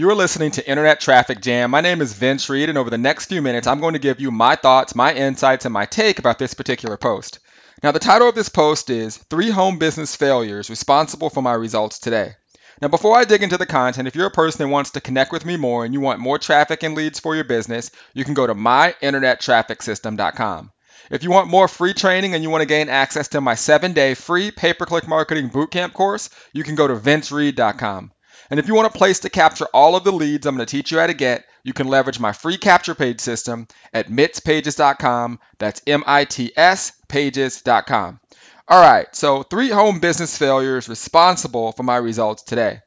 You are listening to Internet Traffic Jam. My name is Vince Reid, and over the next few minutes, I'm going to give you my thoughts, my insights, and my take about this particular post. Now, the title of this post is Three Home Business Failures Responsible for My Results Today. Now, before I dig into the content, if you're a person that wants to connect with me more and you want more traffic and leads for your business, you can go to myinternettrafficsystem.com. If you want more free training and you want to gain access to my seven day free pay per click marketing bootcamp course, you can go to vincereid.com. And if you want a place to capture all of the leads I'm going to teach you how to get, you can leverage my free capture page system at mitspages.com. That's M I T S pages.com. All right, so three home business failures responsible for my results today.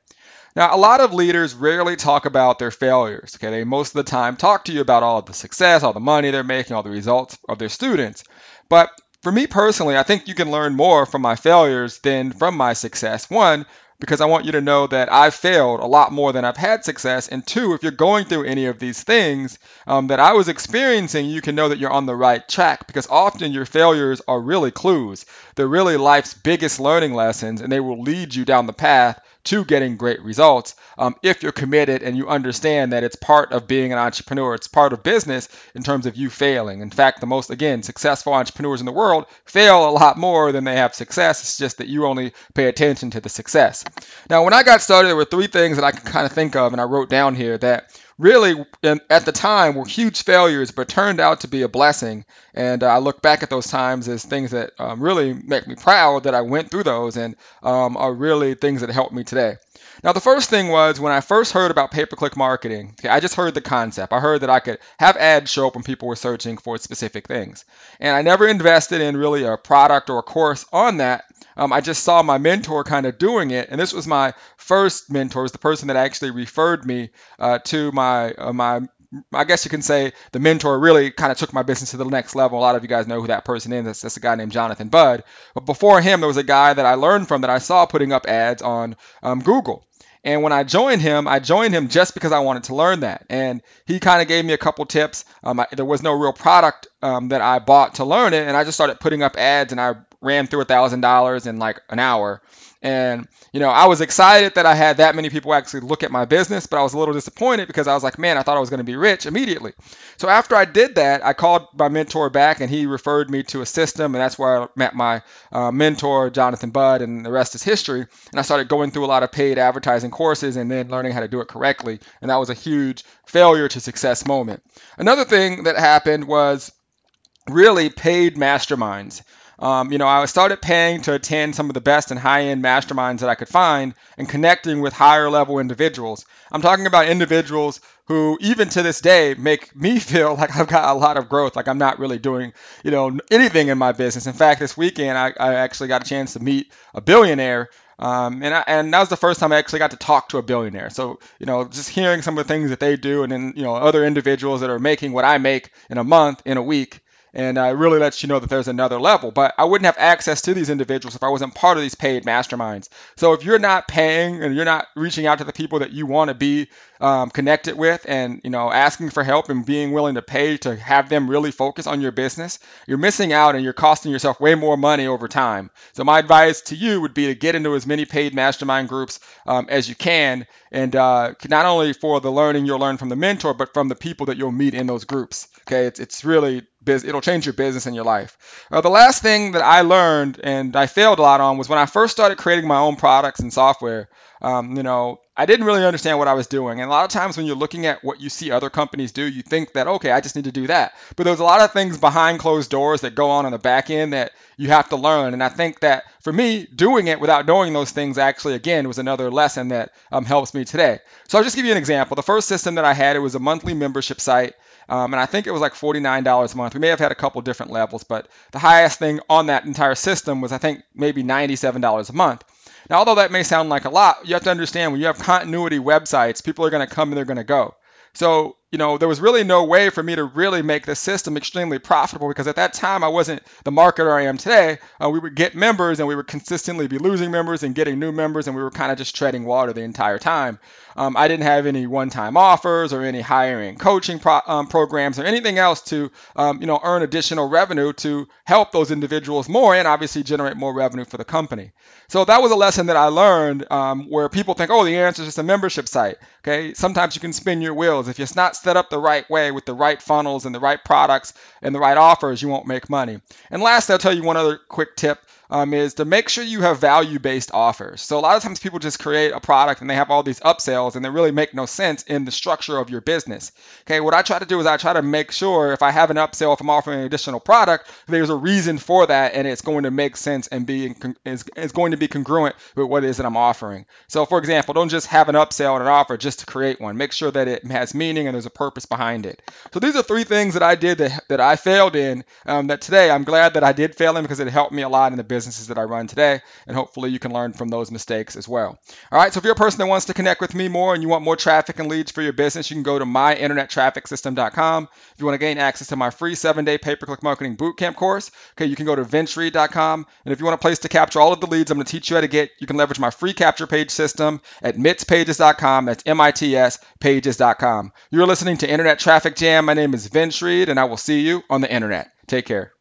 Now, a lot of leaders rarely talk about their failures. Okay, they most of the time talk to you about all the success, all the money they're making, all the results of their students. But for me personally, I think you can learn more from my failures than from my success. One, because I want you to know that I've failed a lot more than I've had success. And two, if you're going through any of these things um, that I was experiencing, you can know that you're on the right track because often your failures are really clues. They're really life's biggest learning lessons, and they will lead you down the path to getting great results um, if you're committed and you understand that it's part of being an entrepreneur. It's part of business in terms of you failing. In fact, the most, again, successful entrepreneurs in the world fail a lot more than they have success. It's just that you only pay attention to the success. Now, when I got started, there were three things that I could kind of think of, and I wrote down here that really at the time were huge failures, but turned out to be a blessing. And uh, I look back at those times as things that um, really make me proud that I went through those and um, are really things that helped me today. Now, the first thing was when I first heard about pay per click marketing, okay, I just heard the concept. I heard that I could have ads show up when people were searching for specific things. And I never invested in really a product or a course on that um, I just saw my mentor kind of doing it, and this was my first mentor, was the person that actually referred me uh, to my uh, my. I guess you can say the mentor really kind of took my business to the next level. A lot of you guys know who that person is. That's, that's a guy named Jonathan Budd. But before him, there was a guy that I learned from that I saw putting up ads on um, Google. And when I joined him, I joined him just because I wanted to learn that. And he kind of gave me a couple tips. Um, I, there was no real product um, that I bought to learn it, and I just started putting up ads, and I ran through a thousand dollars in like an hour. And, you know, I was excited that I had that many people actually look at my business, but I was a little disappointed because I was like, man, I thought I was going to be rich immediately. So after I did that, I called my mentor back and he referred me to a system. And that's where I met my uh, mentor, Jonathan Budd, and the rest is history. And I started going through a lot of paid advertising courses and then learning how to do it correctly. And that was a huge failure to success moment. Another thing that happened was really paid masterminds. Um, you know, I started paying to attend some of the best and high-end masterminds that I could find and connecting with higher level individuals. I'm talking about individuals who even to this day make me feel like I've got a lot of growth, like I'm not really doing, you know, anything in my business. In fact, this weekend I, I actually got a chance to meet a billionaire um, and, I, and that was the first time I actually got to talk to a billionaire. So, you know, just hearing some of the things that they do and then, you know, other individuals that are making what I make in a month, in a week, and uh, really lets you know that there's another level. But I wouldn't have access to these individuals if I wasn't part of these paid masterminds. So if you're not paying and you're not reaching out to the people that you want to be um, connected with, and you know asking for help and being willing to pay to have them really focus on your business, you're missing out and you're costing yourself way more money over time. So my advice to you would be to get into as many paid mastermind groups um, as you can, and uh, not only for the learning you'll learn from the mentor, but from the people that you'll meet in those groups. Okay, it's it's really it'll change your business and your life. Uh, the last thing that I learned and I failed a lot on was when I first started creating my own products and software. Um, you know, I didn't really understand what I was doing. And a lot of times when you're looking at what you see other companies do, you think that, okay, I just need to do that. But there's a lot of things behind closed doors that go on on the back end that you have to learn. And I think that for me, doing it without knowing those things actually, again, was another lesson that um, helps me today. So I'll just give you an example. The first system that I had, it was a monthly membership site. Um, and I think it was like $49 a month. We may have had a couple different levels, but the highest thing on that entire system was, I think, maybe $97 a month. Now, although that may sound like a lot, you have to understand when you have continuity websites, people are going to come and they're going to go. So you know, there was really no way for me to really make the system extremely profitable because at that time I wasn't the marketer I am today. Uh, we would get members and we would consistently be losing members and getting new members, and we were kind of just treading water the entire time. Um, I didn't have any one-time offers or any hiring coaching pro- um, programs or anything else to, um, you know, earn additional revenue to help those individuals more and obviously generate more revenue for the company. So that was a lesson that I learned um, where people think, oh, the answer is just a membership site. Okay, sometimes you can spin your wheels if it's not set up the right way with the right funnels and the right products and the right offers, you won't make money. And last, I'll tell you one other quick tip um, is to make sure you have value based offers. So a lot of times people just create a product and they have all these upsells and they really make no sense in the structure of your business. Okay, what I try to do is I try to make sure if I have an upsell, if I'm offering an additional product, there's a reason for that and it's going to make sense and be is, is going to be congruent with what it is that I'm offering. So for example, don't just have an upsell and an offer just to create one. Make sure that it has meaning and there's a purpose behind it. So these are three things that I did that, that I failed in um, that today I'm glad that I did fail in because it helped me a lot in the businesses that I run today. And hopefully you can learn from those mistakes as well. All right, so if you're a person that wants to connect with me more and you want more traffic and leads for your business, you can go to myinternettrafficsystem.com. If you want to gain access to my free seven day pay per click marketing bootcamp course, okay, you can go to vincereid.com. And if you want a place to capture all of the leads I'm going to teach you how to get, you can leverage my free capture page system at mitspages.com. That's M I T S pages.com. You're listening to Internet Traffic Jam. My name is Reid, and I will see you on the internet. Take care.